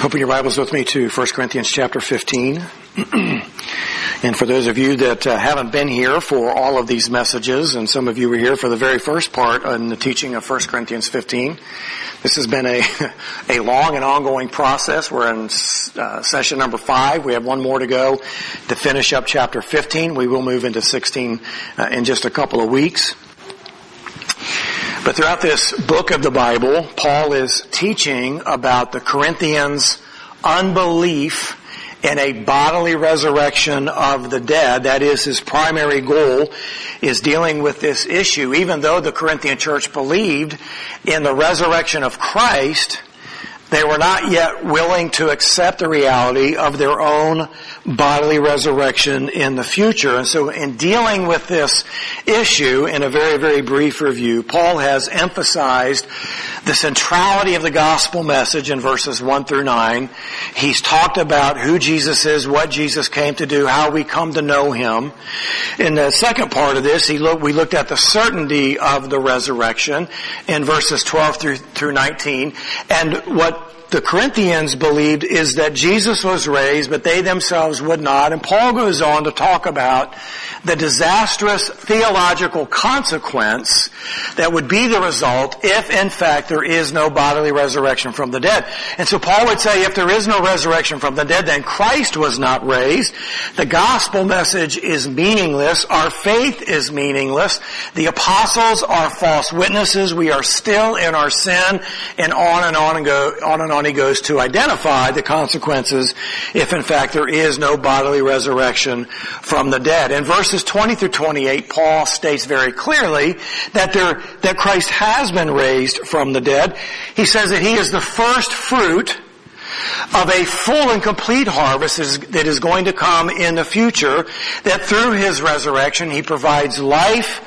Open your Bibles with me to 1 Corinthians chapter 15. and for those of you that uh, haven't been here for all of these messages, and some of you were here for the very first part in the teaching of 1 Corinthians 15, this has been a, a long and ongoing process. We're in uh, session number five. We have one more to go to finish up chapter 15. We will move into 16 uh, in just a couple of weeks. But throughout this book of the Bible, Paul is teaching about the Corinthians' unbelief in a bodily resurrection of the dead. That is his primary goal, is dealing with this issue. Even though the Corinthian church believed in the resurrection of Christ, they were not yet willing to accept the reality of their own bodily resurrection in the future. And so in dealing with this issue in a very, very brief review, Paul has emphasized the centrality of the gospel message in verses 1 through 9. He's talked about who Jesus is, what Jesus came to do, how we come to know Him. In the second part of this, he look, we looked at the certainty of the resurrection in verses 12 through, through 19. And what the Corinthians believed is that Jesus was raised, but they themselves would not. And Paul goes on to talk about the disastrous theological consequence that would be the result if in fact there is no bodily resurrection from the dead. And so Paul would say if there is no resurrection from the dead, then Christ was not raised. The gospel message is meaningless. Our faith is meaningless. The apostles are false witnesses. We are still in our sin and on and on and go, on and on he goes to identify the consequences if in fact there is no bodily resurrection from the dead. In verses 20 through 28, Paul states very clearly that there, that Christ has been raised from the dead. He says that he is the first fruit of a full and complete harvest that is going to come in the future, that through his resurrection he provides life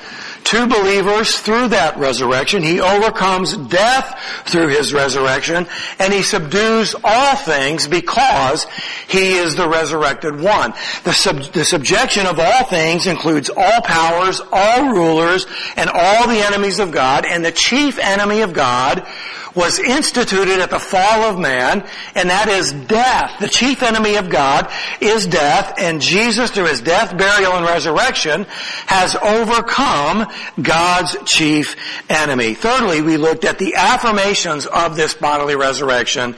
to believers through that resurrection. He overcomes death through his resurrection and he subdues all things because he is the resurrected one. The, sub, the subjection of all things includes all powers, all rulers, and all the enemies of God and the chief enemy of God was instituted at the fall of man, and that is death. The chief enemy of God is death, and Jesus, through his death, burial, and resurrection, has overcome God's chief enemy. Thirdly, we looked at the affirmations of this bodily resurrection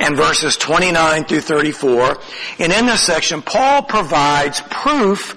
in verses 29 through 34. And in this section, Paul provides proof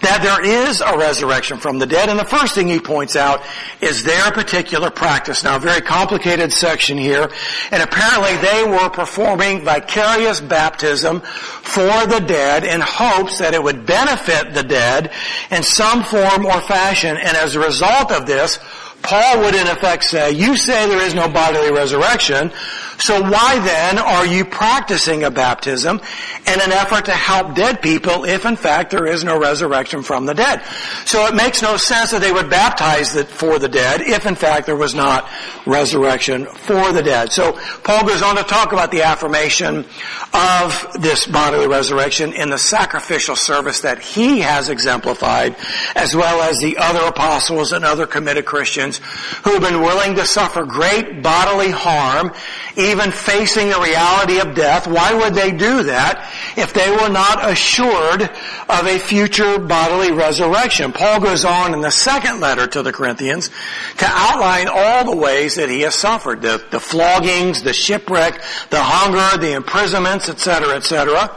that there is a resurrection from the dead. And the first thing he points out is their particular practice. Now, very complicated section here. And apparently they were performing vicarious baptism for the dead in hopes that it would benefit the dead in some form or fashion. And as a result of this, Paul would in effect say, you say there is no bodily resurrection, so why then are you practicing a baptism in an effort to help dead people if in fact there is no resurrection from the dead? So it makes no sense that they would baptize for the dead if in fact there was not resurrection for the dead. So Paul goes on to talk about the affirmation of this bodily resurrection in the sacrificial service that he has exemplified as well as the other apostles and other committed Christians who have been willing to suffer great bodily harm even facing the reality of death. Why would they do that if they were not assured of a future bodily resurrection? Paul goes on in the second letter to the Corinthians to outline all the ways that he has suffered. The, the floggings, the shipwreck, the hunger, the imprisonments, etc., etc.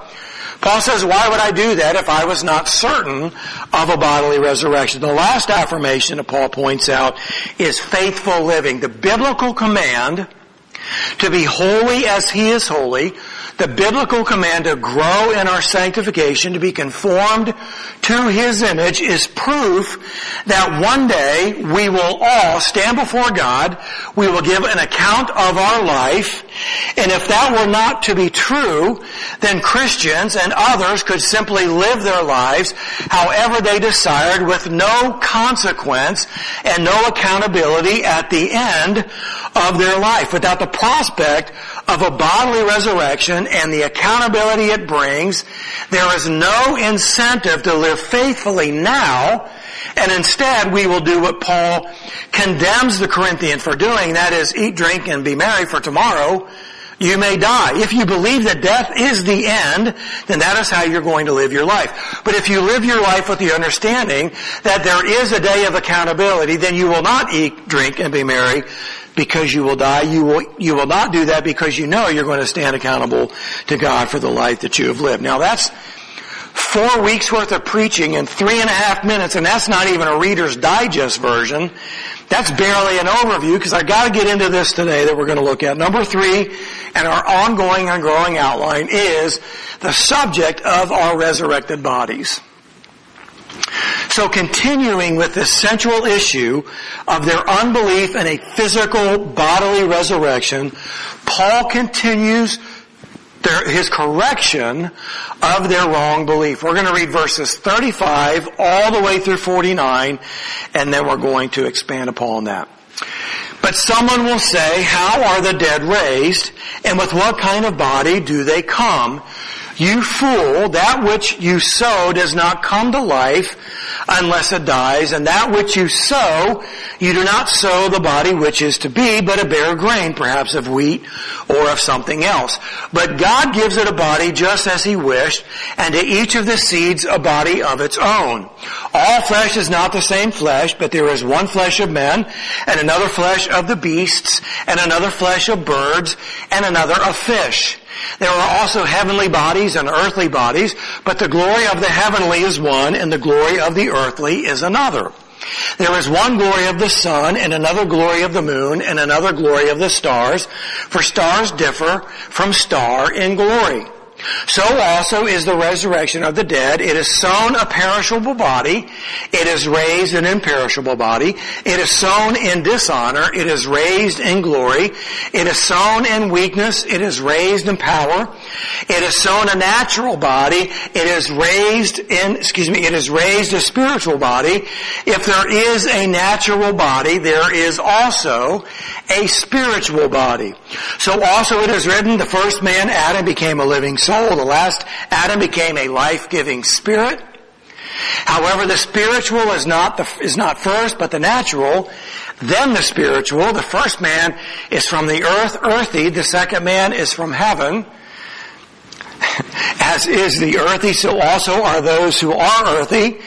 Paul says, why would I do that if I was not certain of a bodily resurrection? The last affirmation that Paul points out is faithful living. The biblical command to be holy as He is holy, the biblical command to grow in our sanctification, to be conformed to His image is proof that one day we will all stand before God, we will give an account of our life, and if that were not to be true, then Christians and others could simply live their lives however they desired with no consequence and no accountability at the end of their life. Without the prospect of a bodily resurrection and the accountability it brings, there is no incentive to live faithfully now, and instead we will do what Paul condemns the Corinthians for doing, that is eat, drink, and be merry for tomorrow, you may die. If you believe that death is the end, then that is how you're going to live your life. But if you live your life with the understanding that there is a day of accountability, then you will not eat, drink, and be merry because you will die. You will, you will not do that because you know you're going to stand accountable to God for the life that you have lived. Now that's four weeks worth of preaching in three and a half minutes, and that's not even a Reader's Digest version. That's barely an overview because I got to get into this today that we're going to look at. Number three, and our ongoing and growing outline is the subject of our resurrected bodies. So continuing with the central issue of their unbelief in a physical bodily resurrection, Paul continues their, his correction of their wrong belief. We're going to read verses 35 all the way through 49, and then we're going to expand upon that. But someone will say, how are the dead raised, and with what kind of body do they come? You fool, that which you sow does not come to life unless it dies, and that which you sow, you do not sow the body which is to be, but a bare grain, perhaps of wheat or of something else. But God gives it a body just as He wished, and to each of the seeds a body of its own. All flesh is not the same flesh, but there is one flesh of men, and another flesh of the beasts, and another flesh of birds, and another of fish. There are also heavenly bodies and earthly bodies, but the glory of the heavenly is one and the glory of the earthly is another. There is one glory of the sun and another glory of the moon and another glory of the stars, for stars differ from star in glory. So also is the resurrection of the dead. It is sown a perishable body. It is raised an imperishable body. It is sown in dishonor. It is raised in glory. It is sown in weakness. It is raised in power. It is sown a natural body. It is raised in, excuse me, it is raised a spiritual body. If there is a natural body, there is also a spiritual body. So also it is written, the first man, Adam, became a living soul. The last Adam became a life-giving spirit. However, the spiritual is not the, is not first, but the natural. Then the spiritual. The first man is from the earth, earthy. The second man is from heaven. As is the earthy, so also are those who are earthy.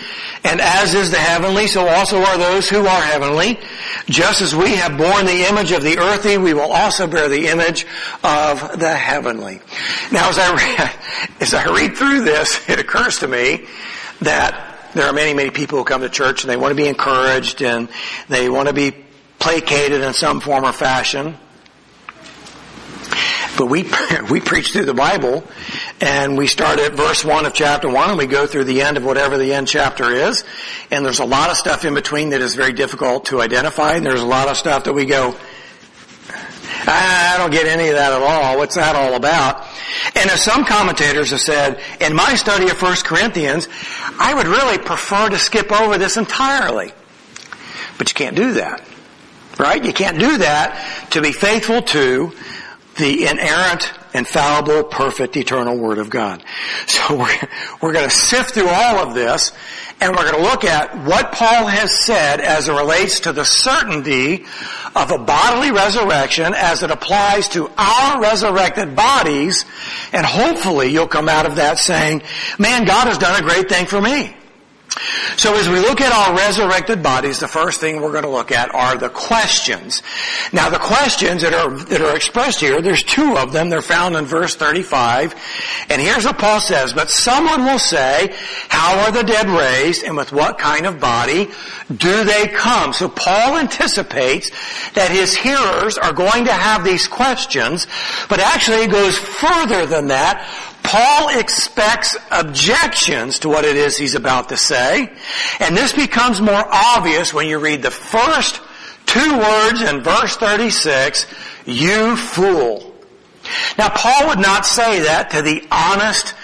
And as is the heavenly, so also are those who are heavenly. Just as we have borne the image of the earthy, we will also bear the image of the heavenly. Now as I read, as I read through this, it occurs to me that there are many, many people who come to church and they want to be encouraged and they want to be placated in some form or fashion. But we, we preach through the Bible and we start at verse 1 of chapter 1 and we go through the end of whatever the end chapter is. And there's a lot of stuff in between that is very difficult to identify. And there's a lot of stuff that we go, I don't get any of that at all. What's that all about? And as some commentators have said, in my study of 1 Corinthians, I would really prefer to skip over this entirely. But you can't do that. Right? You can't do that to be faithful to the inerrant, infallible, perfect, eternal Word of God. So we're, we're going to sift through all of this and we're going to look at what Paul has said as it relates to the certainty of a bodily resurrection as it applies to our resurrected bodies and hopefully you'll come out of that saying, man, God has done a great thing for me. So as we look at our resurrected bodies, the first thing we're going to look at are the questions. Now the questions that are, that are expressed here, there's two of them. They're found in verse 35. And here's what Paul says, but someone will say, how are the dead raised and with what kind of body do they come? So Paul anticipates that his hearers are going to have these questions, but actually it goes further than that. Paul expects objections to what it is he's about to say. And this becomes more obvious when you read the first two words in verse 36, you fool. Now Paul would not say that to the honest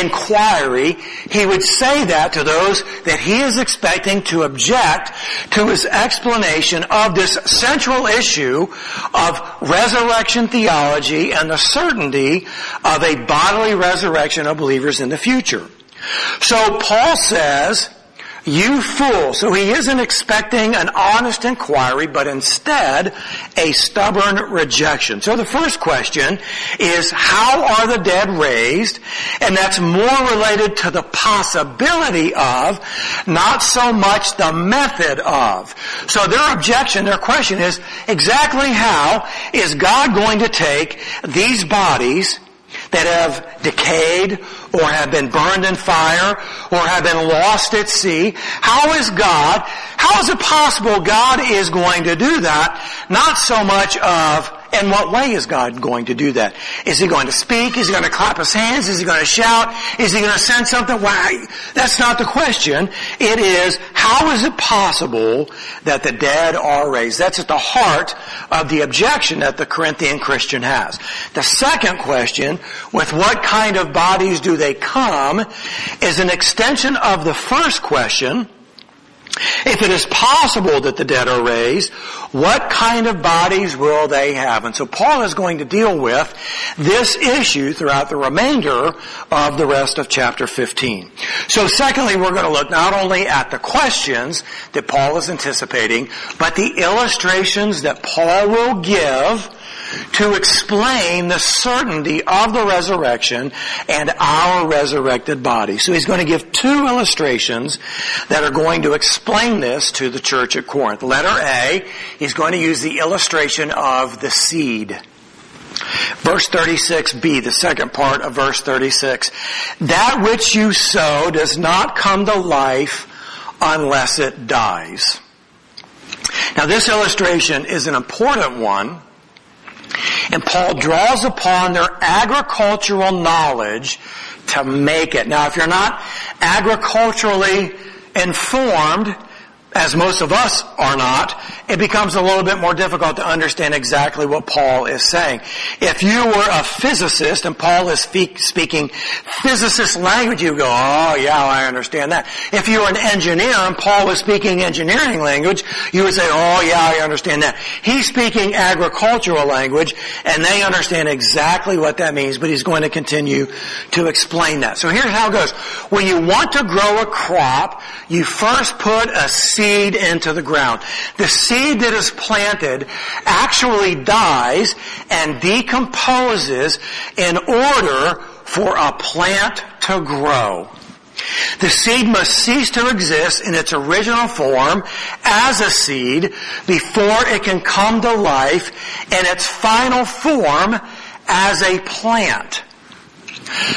inquiry. He would say that to those that he is expecting to object to his explanation of this central issue of resurrection theology and the certainty of a bodily resurrection of believers in the future. So Paul says, You fool. So he isn't expecting an honest inquiry, but instead a stubborn rejection. So the first question is, how are the dead raised? And that's more related to the possibility of, not so much the method of. So their objection, their question is, exactly how is God going to take these bodies that have decayed or have been burned in fire or have been lost at sea. How is God, how is it possible God is going to do that? Not so much of in what way is God going to do that? Is He going to speak? Is He going to clap His hands? Is He going to shout? Is He going to send something? Why? That's not the question. It is, how is it possible that the dead are raised? That's at the heart of the objection that the Corinthian Christian has. The second question, with what kind of bodies do they come, is an extension of the first question, if it is possible that the dead are raised, what kind of bodies will they have? And so Paul is going to deal with this issue throughout the remainder of the rest of chapter 15. So secondly, we're going to look not only at the questions that Paul is anticipating, but the illustrations that Paul will give to explain the certainty of the resurrection and our resurrected body. So he's going to give two illustrations that are going to explain this to the church at Corinth. Letter A, he's going to use the illustration of the seed. Verse 36b, the second part of verse 36. That which you sow does not come to life unless it dies. Now this illustration is an important one and Paul draws upon their agricultural knowledge to make it. Now if you're not agriculturally informed, as most of us are not, it becomes a little bit more difficult to understand exactly what Paul is saying. If you were a physicist and Paul is speaking physicist language, you go, oh yeah, I understand that. If you were an engineer and Paul was speaking engineering language, you would say, oh yeah, I understand that. He's speaking agricultural language and they understand exactly what that means, but he's going to continue to explain that. So here's how it goes. When you want to grow a crop, you first put a seed into the ground. The seed that is planted actually dies and decomposes in order for a plant to grow. The seed must cease to exist in its original form as a seed before it can come to life in its final form as a plant.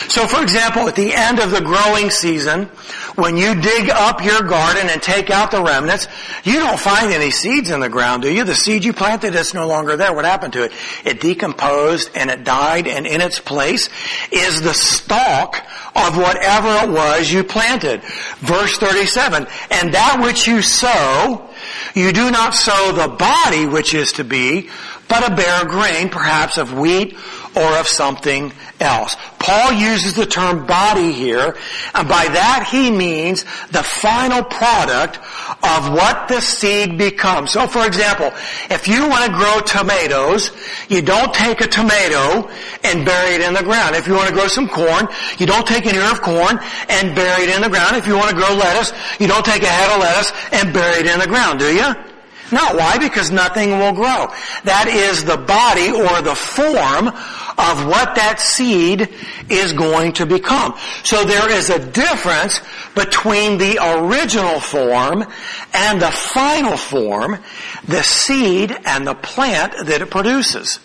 So for example, at the end of the growing season, when you dig up your garden and take out the remnants, you don't find any seeds in the ground, do you? The seed you planted is no longer there. What happened to it? It decomposed and it died and in its place is the stalk of whatever it was you planted. Verse 37, and that which you sow, you do not sow the body which is to be, but a bare grain, perhaps of wheat or of something else. Paul uses the term body here, and by that he means the final product of what the seed becomes. So for example, if you want to grow tomatoes, you don't take a tomato and bury it in the ground. If you want to grow some corn, you don't take an ear of corn and bury it in the ground. If you want to grow lettuce, you don't take a head of lettuce and bury it in the ground, do you? No, why? Because nothing will grow. That is the body or the form of what that seed is going to become. So there is a difference between the original form and the final form, the seed and the plant that it produces.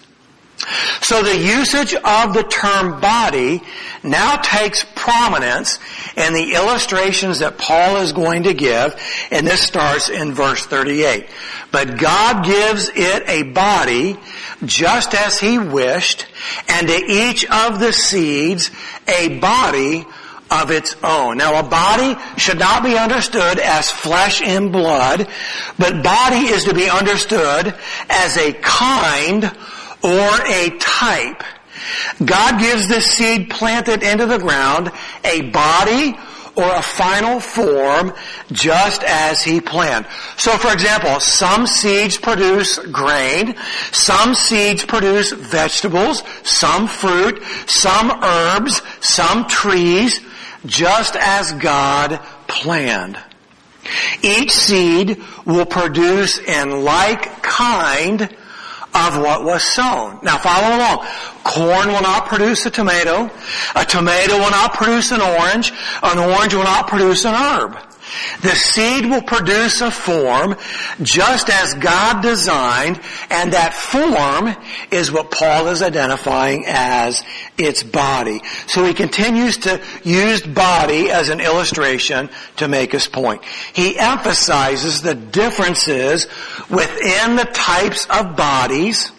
So the usage of the term body now takes prominence in the illustrations that Paul is going to give, and this starts in verse 38. But God gives it a body just as he wished, and to each of the seeds a body of its own. Now a body should not be understood as flesh and blood, but body is to be understood as a kind or a type. God gives the seed planted into the ground a body or a final form just as he planned. So for example, some seeds produce grain, some seeds produce vegetables, some fruit, some herbs, some trees, just as God planned. Each seed will produce in like kind of what was sown. Now follow along. Corn will not produce a tomato. A tomato will not produce an orange. An orange will not produce an herb. The seed will produce a form just as God designed, and that form is what Paul is identifying as its body. So he continues to use body as an illustration to make his point. He emphasizes the differences within the types of bodies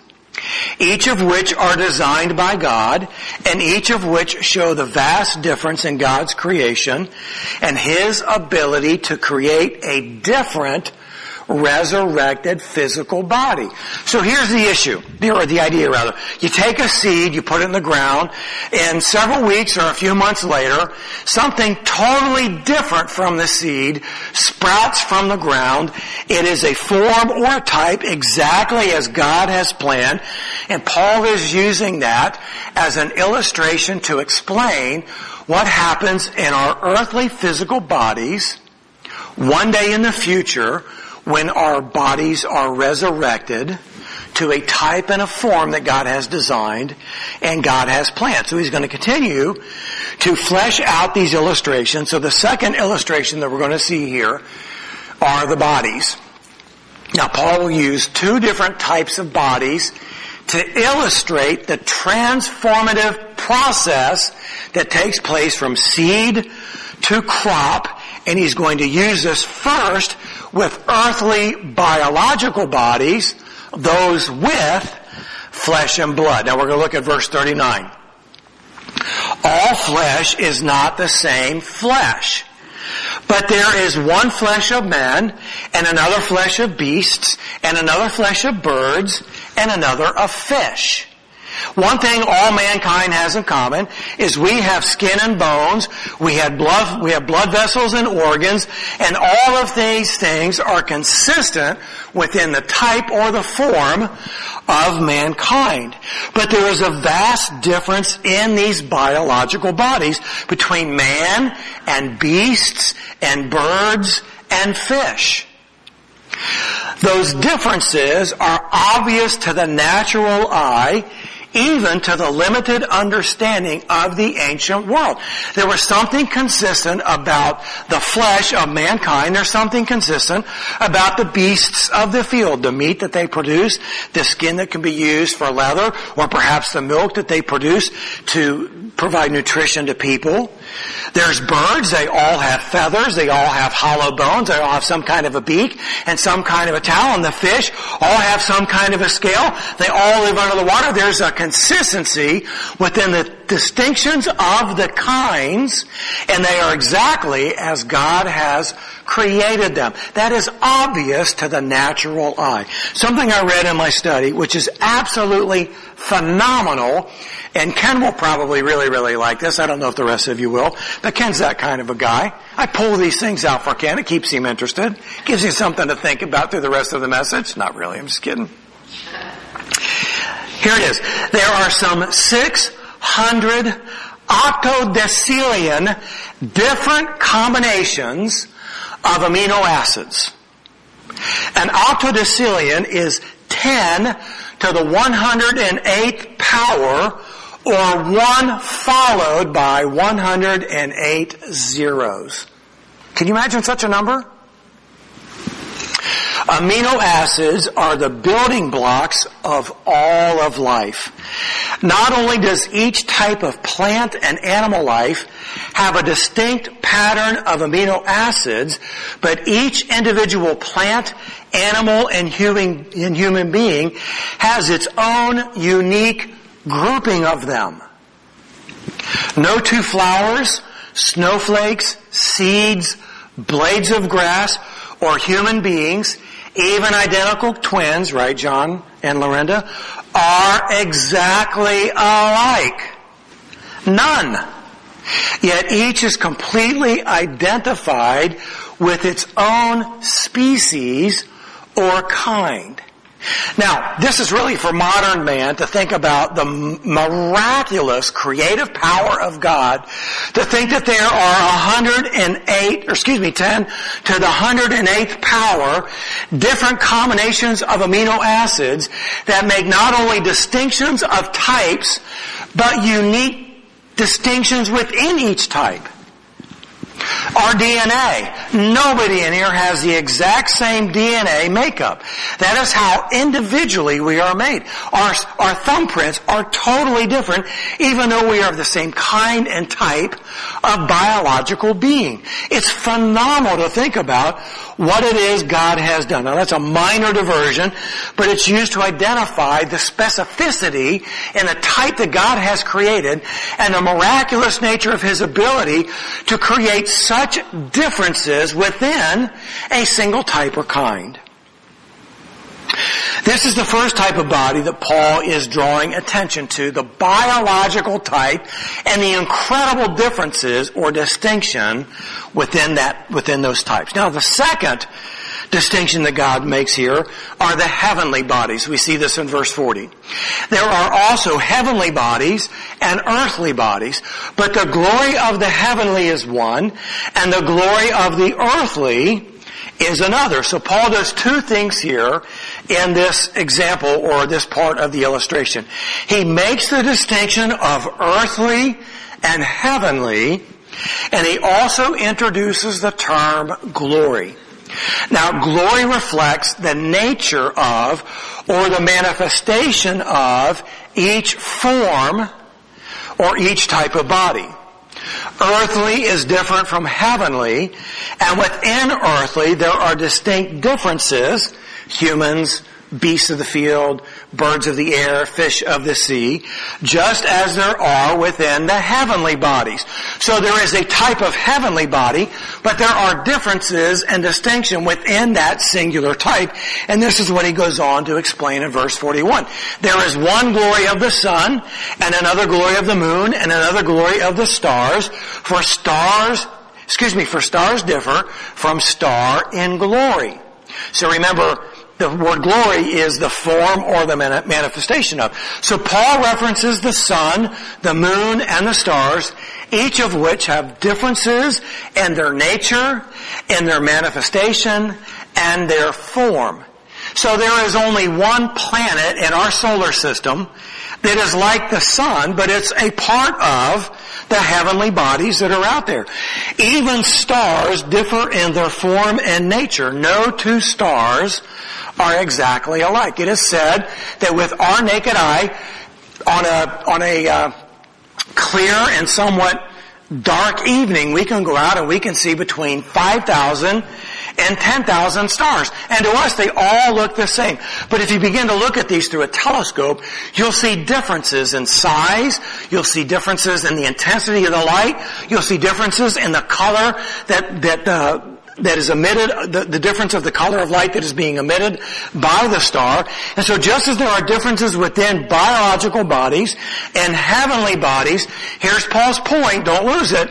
each of which are designed by God, and each of which show the vast difference in God's creation and His ability to create a different resurrected physical body. So here's the issue, or the idea rather. You take a seed, you put it in the ground, and several weeks or a few months later, something totally different from the seed sprouts from the ground. It is a form or a type exactly as God has planned, and Paul is using that as an illustration to explain what happens in our earthly physical bodies one day in the future when our bodies are resurrected to a type and a form that God has designed and God has planned. So he's going to continue to flesh out these illustrations. So the second illustration that we're going to see here are the bodies. Now Paul will use two different types of bodies to illustrate the transformative process that takes place from seed to crop and he's going to use this first with earthly biological bodies, those with flesh and blood. Now we're going to look at verse 39. All flesh is not the same flesh. But there is one flesh of men, and another flesh of beasts, and another flesh of birds, and another of fish. One thing all mankind has in common is we have skin and bones, we have blood, we have blood vessels and organs, and all of these things are consistent within the type or the form of mankind. But there is a vast difference in these biological bodies between man and beasts and birds and fish. Those differences are obvious to the natural eye even to the limited understanding of the ancient world. There was something consistent about the flesh of mankind. There's something consistent about the beasts of the field, the meat that they produce, the skin that can be used for leather, or perhaps the milk that they produce to provide nutrition to people. There's birds, they all have feathers, they all have hollow bones, they all have some kind of a beak and some kind of a talon. The fish all have some kind of a scale. They all live under the water. There's a consistency within the distinctions of the kinds and they are exactly as God has created them. That is obvious to the natural eye. Something I read in my study which is absolutely phenomenal and Ken will probably really, really like this. I don't know if the rest of you will, but Ken's that kind of a guy. I pull these things out for Ken. It keeps him interested. Gives him something to think about through the rest of the message. Not really. I'm just kidding. Here it is. There are some 600 octodecillion different combinations of amino acids. An octodecillion is 10 to the 108th power or 1 followed by 108 zeros. Can you imagine such a number? Amino acids are the building blocks of all of life. Not only does each type of plant and animal life have a distinct pattern of amino acids, but each individual plant, animal, and human, and human being has its own unique grouping of them. No two flowers, snowflakes, seeds, blades of grass, or human beings, even identical twins, right, John and Lorinda, are exactly alike. None. Yet each is completely identified with its own species or kind. Now, this is really for modern man to think about the miraculous creative power of God, to think that there are 108, or excuse me, 10 to the 108th power, different combinations of amino acids that make not only distinctions of types, but unique distinctions within each type. Our DNA. Nobody in here has the exact same DNA makeup. That is how individually we are made. Our, our thumbprints are totally different even though we are of the same kind and type of biological being. It's phenomenal to think about what it is God has done. Now that's a minor diversion, but it's used to identify the specificity and the type that God has created and the miraculous nature of His ability to create such differences within a single type or kind. This is the first type of body that Paul is drawing attention to, the biological type and the incredible differences or distinction within that, within those types. Now the second distinction that God makes here are the heavenly bodies. We see this in verse 40. There are also heavenly bodies and earthly bodies, but the glory of the heavenly is one, and the glory of the earthly is another. So Paul does two things here in this example or this part of the illustration. He makes the distinction of earthly and heavenly, and he also introduces the term glory. Now, glory reflects the nature of or the manifestation of each form or each type of body. Earthly is different from heavenly, and within earthly there are distinct differences. Humans, beasts of the field, birds of the air, fish of the sea, just as there are within the heavenly bodies. So there is a type of heavenly body, but there are differences and distinction within that singular type, and this is what he goes on to explain in verse 41. There is one glory of the sun, and another glory of the moon, and another glory of the stars, for stars, excuse me, for stars differ from star in glory. So remember, the word glory is the form or the manifestation of. So Paul references the sun, the moon, and the stars, each of which have differences in their nature, in their manifestation, and their form. So there is only one planet in our solar system that is like the sun, but it's a part of the heavenly bodies that are out there. Even stars differ in their form and nature. No two stars are exactly alike. It is said that with our naked eye, on a, on a uh, clear and somewhat dark evening, we can go out and we can see between 5,000 and 10,000 stars. And to us, they all look the same. But if you begin to look at these through a telescope, you'll see differences in size, you'll see differences in the intensity of the light, you'll see differences in the color that, that, uh, that is emitted, the, the, difference of the color of light that is being emitted by the star. And so just as there are differences within biological bodies and heavenly bodies, here's Paul's point, don't lose it,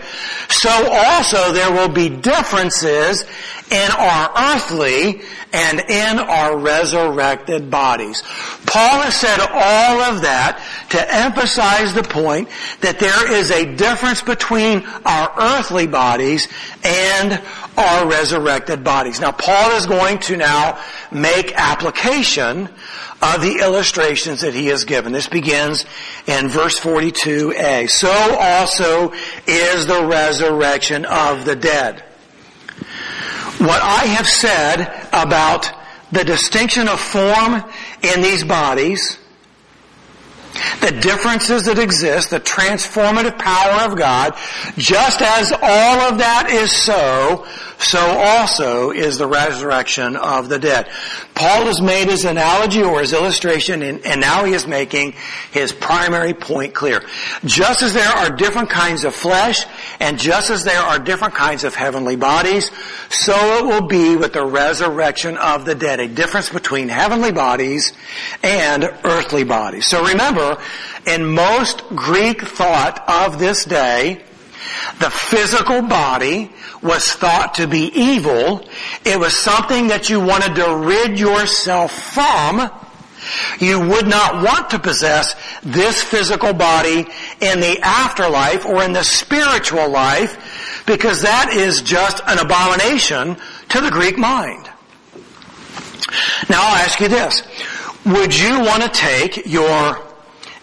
so also there will be differences in our earthly and in our resurrected bodies. Paul has said all of that to emphasize the point that there is a difference between our earthly bodies and our resurrected bodies. Now Paul is going to now make application of the illustrations that he has given. This begins in verse 42a. So also is the resurrection of the dead. What I have said about the distinction of form in these bodies the differences that exist, the transformative power of God, just as all of that is so, so also is the resurrection of the dead. Paul has made his analogy or his illustration and, now he is making his primary point clear. Just as there are different kinds of flesh and just as there are different kinds of heavenly bodies, so it will be with the resurrection of the dead. A difference between heavenly bodies and earthly bodies. So remember, in most Greek thought of this day, The physical body was thought to be evil. It was something that you wanted to rid yourself from. You would not want to possess this physical body in the afterlife or in the spiritual life because that is just an abomination to the Greek mind. Now I'll ask you this. Would you want to take your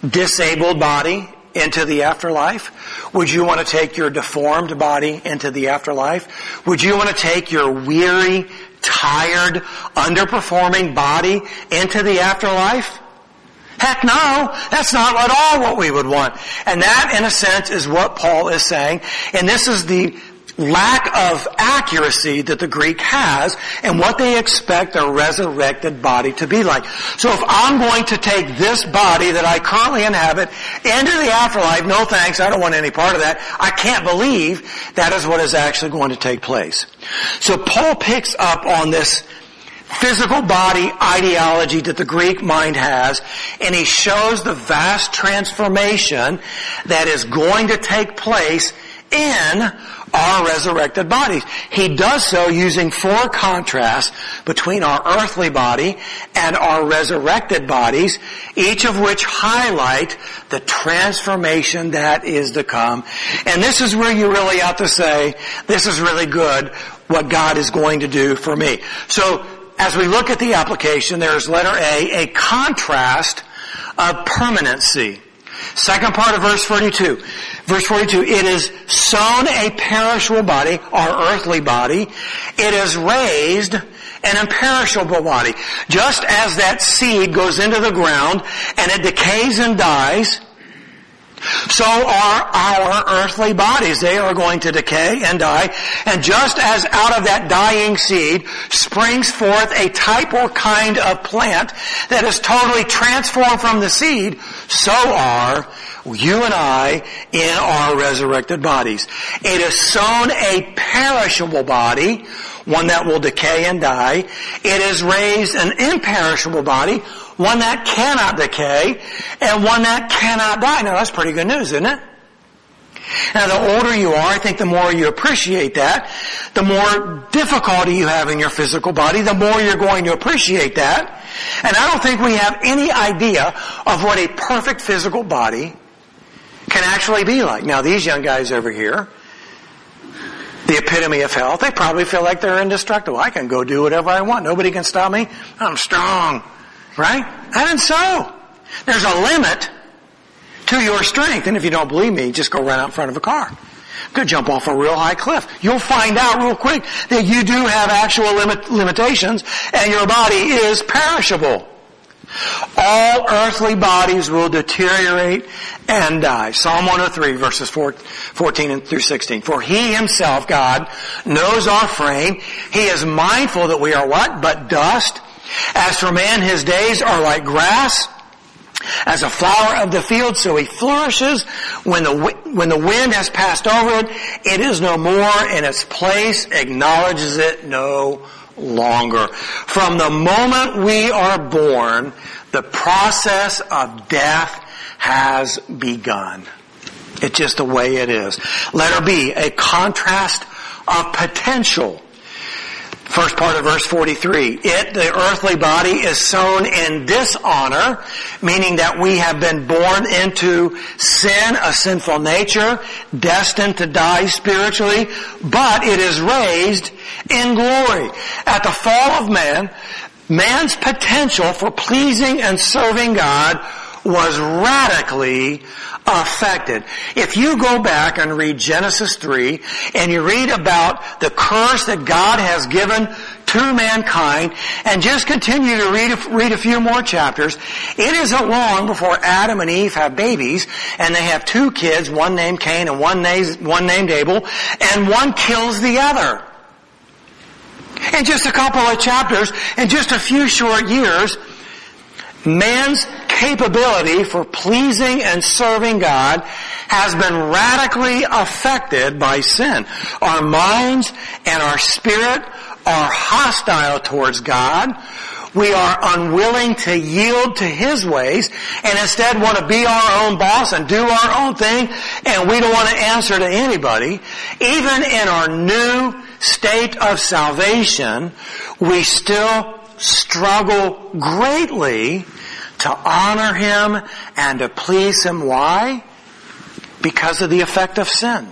disabled body into the afterlife? Would you want to take your deformed body into the afterlife? Would you want to take your weary, tired, underperforming body into the afterlife? Heck no, that's not at all what we would want. And that, in a sense, is what Paul is saying. And this is the lack of accuracy that the Greek has and what they expect a resurrected body to be like. So if I'm going to take this body that I currently inhabit into the afterlife, no thanks, I don't want any part of that. I can't believe that is what is actually going to take place. So Paul picks up on this physical body ideology that the Greek mind has, and he shows the vast transformation that is going to take place in our resurrected bodies. He does so using four contrasts between our earthly body and our resurrected bodies, each of which highlight the transformation that is to come. And this is where you really have to say, this is really good, what God is going to do for me. So, as we look at the application, there's letter A, a contrast of permanency. Second part of verse 42. Verse 42, it is sown a perishable body, our earthly body. It is raised an imperishable body. Just as that seed goes into the ground and it decays and dies, so are our earthly bodies. They are going to decay and die. And just as out of that dying seed springs forth a type or kind of plant that is totally transformed from the seed, so are you and I in our resurrected bodies. It is sown a perishable body, one that will decay and die. It is raised an imperishable body, one that cannot decay, and one that cannot die. Now that's pretty good news, isn't it? Now the older you are, I think the more you appreciate that, the more difficulty you have in your physical body, the more you're going to appreciate that. And I don't think we have any idea of what a perfect physical body can actually be like. Now these young guys over here, the epitome of health, they probably feel like they're indestructible. I can go do whatever I want. Nobody can stop me. I'm strong. Right? And so, there's a limit to your strength. And if you don't believe me, just go run out in front of a car. Could jump off a real high cliff. You'll find out real quick that you do have actual limit, limitations and your body is perishable. All earthly bodies will deteriorate and die. Psalm 103 verses 14 and through 16. For he himself, God, knows our frame. He is mindful that we are what? But dust. As for man, his days are like grass. As a flower of the field, so he flourishes. When the, when the wind has passed over it, it is no more in its place, acknowledges it no longer. From the moment we are born, the process of death has begun. It's just the way it is. Letter B, a contrast of potential. First part of verse 43. It, the earthly body, is sown in dishonor, meaning that we have been born into sin, a sinful nature, destined to die spiritually, but it is raised in glory. At the fall of man, man's potential for pleasing and serving God was radically affected. If you go back and read Genesis 3 and you read about the curse that God has given to mankind and just continue to read a, read a few more chapters, it isn't long before Adam and Eve have babies and they have two kids, one named Cain and one one named Abel, and one kills the other. In just a couple of chapters, in just a few short years, man's capability for pleasing and serving God has been radically affected by sin. Our minds and our spirit are hostile towards God. we are unwilling to yield to His ways and instead want to be our own boss and do our own thing and we don't want to answer to anybody, even in our new state of salvation, we still struggle greatly to honor Him and to please Him. Why? Because of the effect of sin.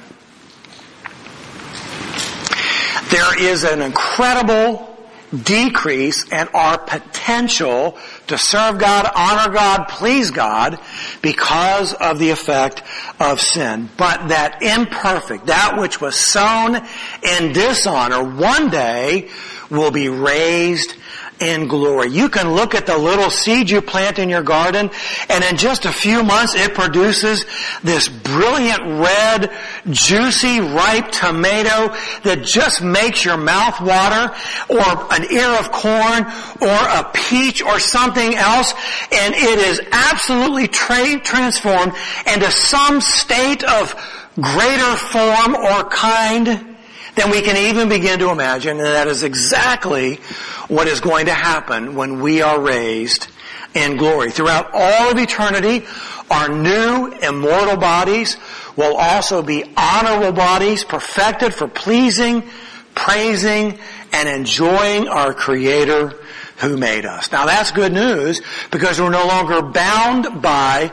There is an incredible decrease in our potential to serve God, honor God, please God because of the effect of sin. But that imperfect, that which was sown in dishonor one day will be raised in glory. You can look at the little seed you plant in your garden and in just a few months it produces this brilliant red, juicy, ripe tomato that just makes your mouth water or an ear of corn or a peach or something else and it is absolutely tra- transformed into some state of greater form or kind than we can even begin to imagine, and that is exactly what is going to happen when we are raised in glory. Throughout all of eternity, our new immortal bodies will also be honorable bodies, perfected for pleasing, praising, and enjoying our Creator who made us. Now that's good news because we're no longer bound by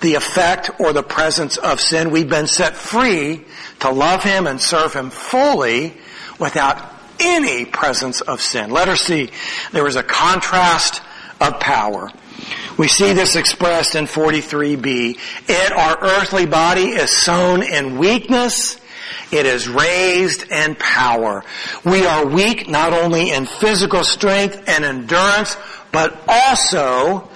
the effect or the presence of sin. We've been set free to love Him and serve Him fully without any presence of sin. Letter C, there is a contrast of power. We see this expressed in 43b. It, our earthly body, is sown in weakness. It is raised in power. We are weak not only in physical strength and endurance, but also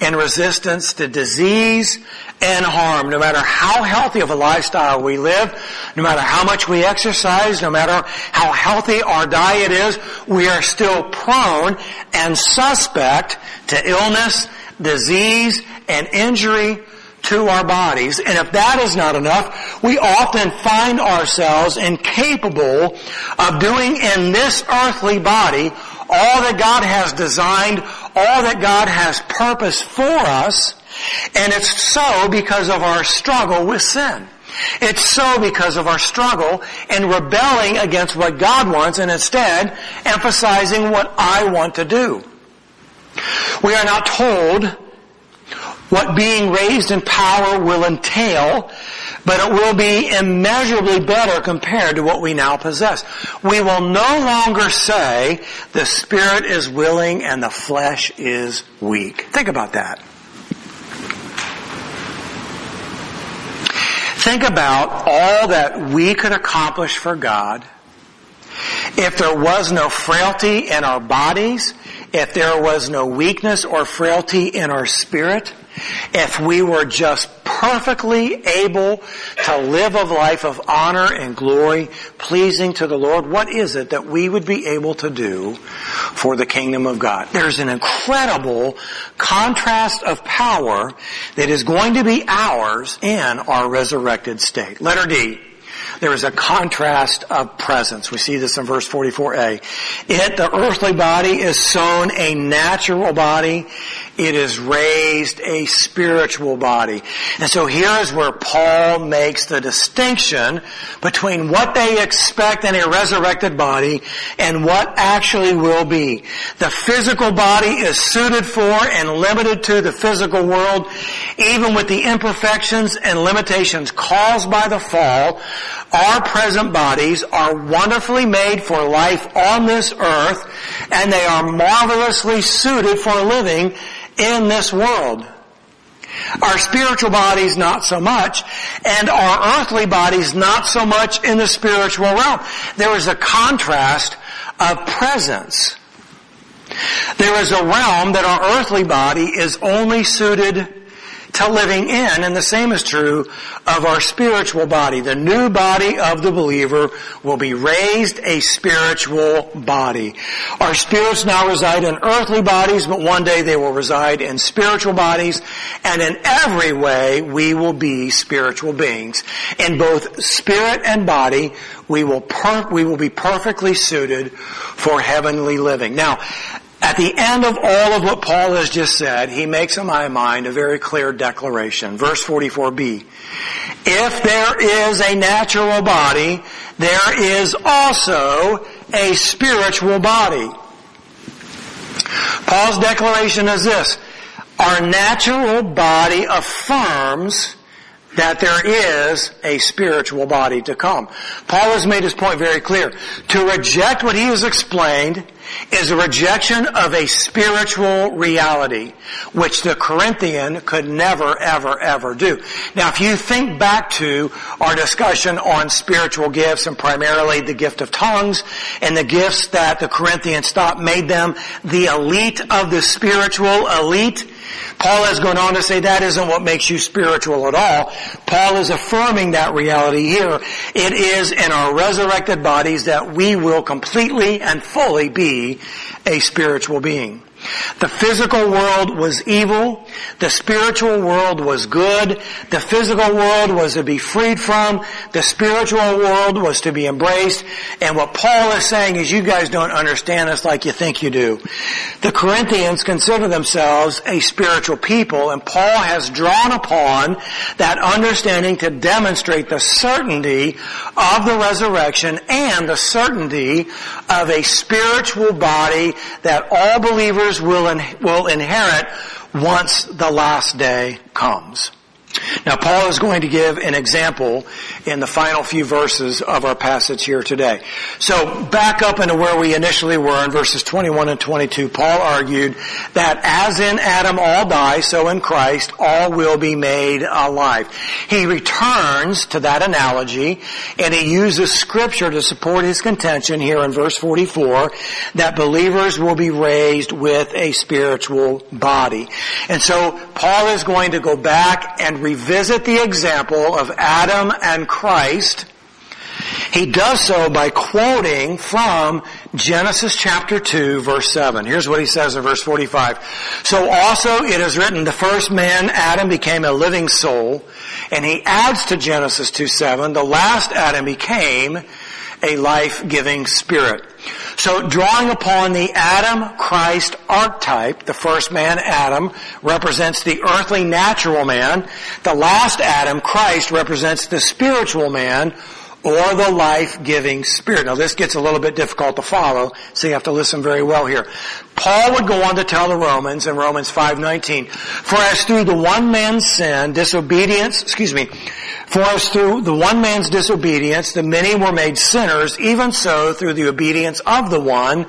in resistance to disease and harm. No matter how healthy of a lifestyle we live, no matter how much we exercise, no matter how healthy our diet is, we are still prone and suspect to illness, disease, and injury to our bodies. And if that is not enough, we often find ourselves incapable of doing in this earthly body all that God has designed, all that God has purposed for us, and it's so because of our struggle with sin. It's so because of our struggle and rebelling against what God wants and instead emphasizing what I want to do. We are not told what being raised in power will entail, but it will be immeasurably better compared to what we now possess. We will no longer say the spirit is willing and the flesh is weak. Think about that. Think about all that we could accomplish for God. If there was no frailty in our bodies, if there was no weakness or frailty in our spirit, if we were just perfectly able to live a life of honor and glory, pleasing to the Lord, what is it that we would be able to do for the kingdom of God? There's an incredible contrast of power that is going to be ours in our resurrected state. Letter D there is a contrast of presence. We see this in verse 44a. It, the earthly body, is sown a natural body. It is raised a spiritual body. And so here is where Paul makes the distinction between what they expect in a resurrected body and what actually will be. The physical body is suited for and limited to the physical world, even with the imperfections and limitations caused by the fall. Our present bodies are wonderfully made for life on this earth and they are marvelously suited for living in this world. Our spiritual bodies not so much, and our earthly bodies not so much in the spiritual realm. There is a contrast of presence. There is a realm that our earthly body is only suited to living in, and the same is true of our spiritual body. The new body of the believer will be raised a spiritual body. Our spirits now reside in earthly bodies, but one day they will reside in spiritual bodies, and in every way we will be spiritual beings. In both spirit and body, we will per- we will be perfectly suited for heavenly living. Now, At the end of all of what Paul has just said, he makes in my mind a very clear declaration. Verse 44b. If there is a natural body, there is also a spiritual body. Paul's declaration is this. Our natural body affirms that there is a spiritual body to come. Paul has made his point very clear. To reject what he has explained is a rejection of a spiritual reality, which the Corinthian could never, ever, ever do. Now, if you think back to our discussion on spiritual gifts and primarily the gift of tongues and the gifts that the Corinthians thought made them the elite of the spiritual elite, Paul has gone on to say that isn't what makes you spiritual at all. Paul is affirming that reality here. It is in our resurrected bodies that we will completely and fully be a spiritual being. The physical world was evil. The spiritual world was good. The physical world was to be freed from. The spiritual world was to be embraced. And what Paul is saying is you guys don't understand this like you think you do. The Corinthians consider themselves a spiritual people and Paul has drawn upon that understanding to demonstrate the certainty of the resurrection and the certainty of a spiritual body that all believers believers will, in, will inherit once the last day comes. Now Paul is going to give an example in the final few verses of our passage here today. So back up into where we initially were in verses 21 and 22, Paul argued that as in Adam all die, so in Christ all will be made alive. He returns to that analogy and he uses scripture to support his contention here in verse 44 that believers will be raised with a spiritual body. And so Paul is going to go back and revisit the example of Adam and Christ, he does so by quoting from Genesis chapter 2 verse 7. Here's what he says in verse 45. So also it is written, the first man, Adam, became a living soul, and he adds to Genesis 2 7, the last Adam became a life-giving spirit. So drawing upon the Adam Christ archetype, the first man, Adam, represents the earthly natural man. The last Adam, Christ, represents the spiritual man or the life-giving spirit. Now this gets a little bit difficult to follow, so you have to listen very well here. Paul would go on to tell the Romans in Romans 5:19, "For as through the one man's sin, disobedience, excuse me, for as through the one man's disobedience, the many were made sinners, even so through the obedience of the one,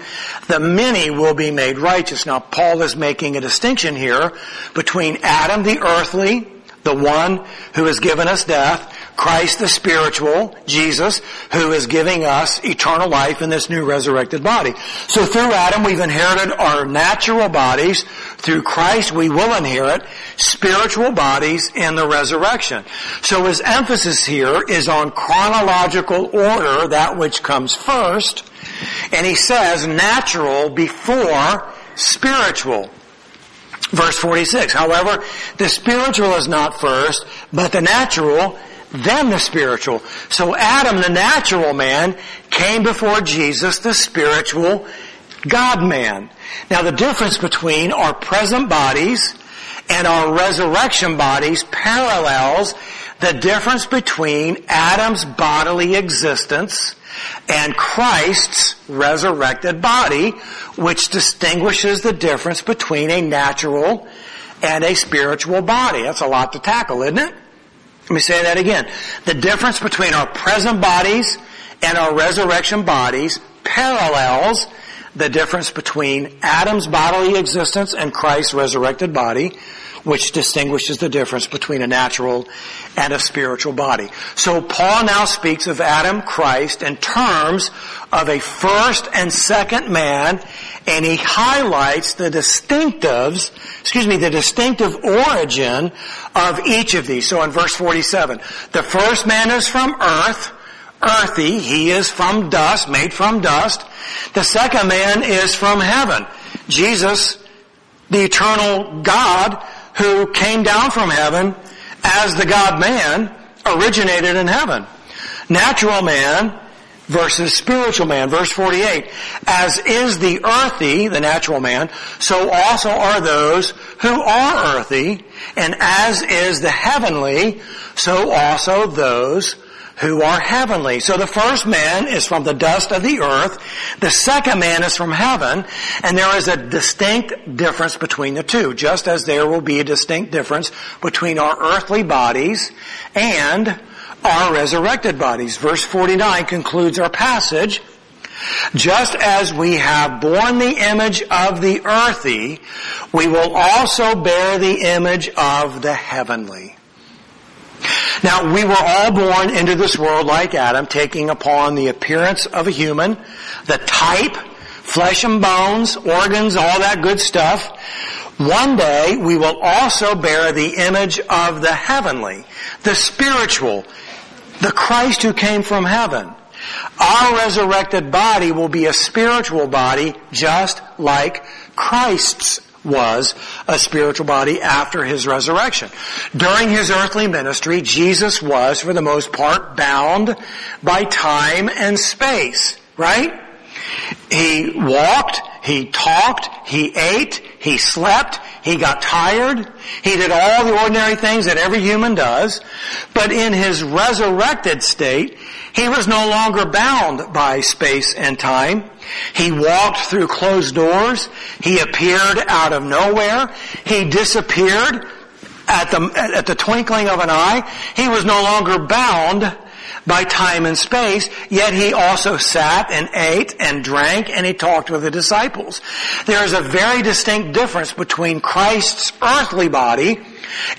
the many will be made righteous." Now Paul is making a distinction here between Adam the earthly, the one who has given us death, Christ the spiritual, Jesus, who is giving us eternal life in this new resurrected body. So through Adam we've inherited our natural bodies. Through Christ we will inherit spiritual bodies in the resurrection. So his emphasis here is on chronological order, that which comes first. And he says natural before spiritual. Verse 46. However, the spiritual is not first, but the natural, then the spiritual. So Adam, the natural man, came before Jesus, the spiritual God man. Now the difference between our present bodies and our resurrection bodies parallels the difference between Adam's bodily existence and Christ's resurrected body, which distinguishes the difference between a natural and a spiritual body. That's a lot to tackle, isn't it? Let me say that again. The difference between our present bodies and our resurrection bodies parallels the difference between Adam's bodily existence and Christ's resurrected body, which distinguishes the difference between a natural and a spiritual body. So Paul now speaks of Adam, Christ, in terms of a first and second man, and he highlights the distinctives, excuse me, the distinctive origin of each of these. So in verse 47, the first man is from earth, earthy, he is from dust, made from dust. The second man is from heaven. Jesus, the eternal God, who came down from heaven as the God man originated in heaven. Natural man versus spiritual man. Verse 48, as is the earthy, the natural man, so also are those who are earthy, and as is the heavenly, so also those who are heavenly. So the first man is from the dust of the earth, the second man is from heaven, and there is a distinct difference between the two, just as there will be a distinct difference between our earthly bodies and our resurrected bodies. Verse 49 concludes our passage. Just as we have borne the image of the earthy, we will also bear the image of the heavenly. Now, we were all born into this world like Adam, taking upon the appearance of a human, the type, flesh and bones, organs, all that good stuff. One day, we will also bear the image of the heavenly, the spiritual, the Christ who came from heaven. Our resurrected body will be a spiritual body just like Christ's was a spiritual body after his resurrection. During his earthly ministry, Jesus was, for the most part, bound by time and space, right? He walked, he talked, he ate, he slept, he got tired, he did all the ordinary things that every human does, but in his resurrected state, he was no longer bound by space and time. He walked through closed doors. He appeared out of nowhere. He disappeared at the, at the twinkling of an eye. He was no longer bound by time and space, yet he also sat and ate and drank and he talked with the disciples. There is a very distinct difference between Christ's earthly body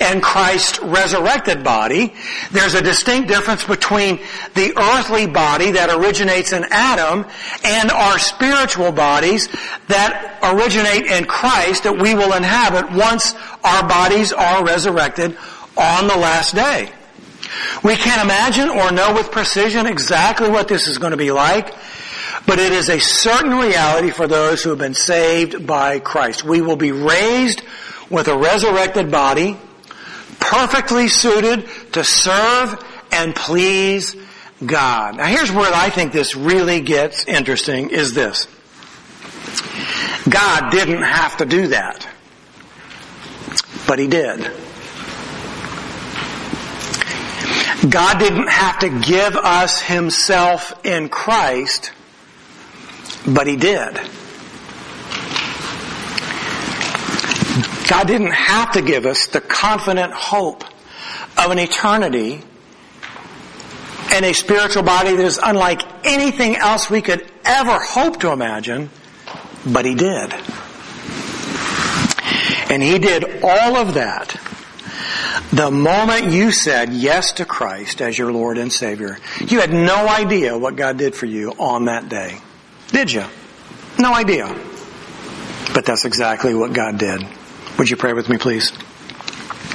and Christ's resurrected body. There's a distinct difference between the earthly body that originates in Adam and our spiritual bodies that originate in Christ that we will inhabit once our bodies are resurrected on the last day. We can't imagine or know with precision exactly what this is going to be like, but it is a certain reality for those who have been saved by Christ. We will be raised with a resurrected body, perfectly suited to serve and please God. Now here's where I think this really gets interesting is this. God didn't have to do that. But He did. God didn't have to give us Himself in Christ, but He did. God didn't have to give us the confident hope of an eternity and a spiritual body that is unlike anything else we could ever hope to imagine, but He did. And He did all of that the moment you said yes to Christ as your Lord and Savior, you had no idea what God did for you on that day. Did you? No idea. But that's exactly what God did. Would you pray with me, please?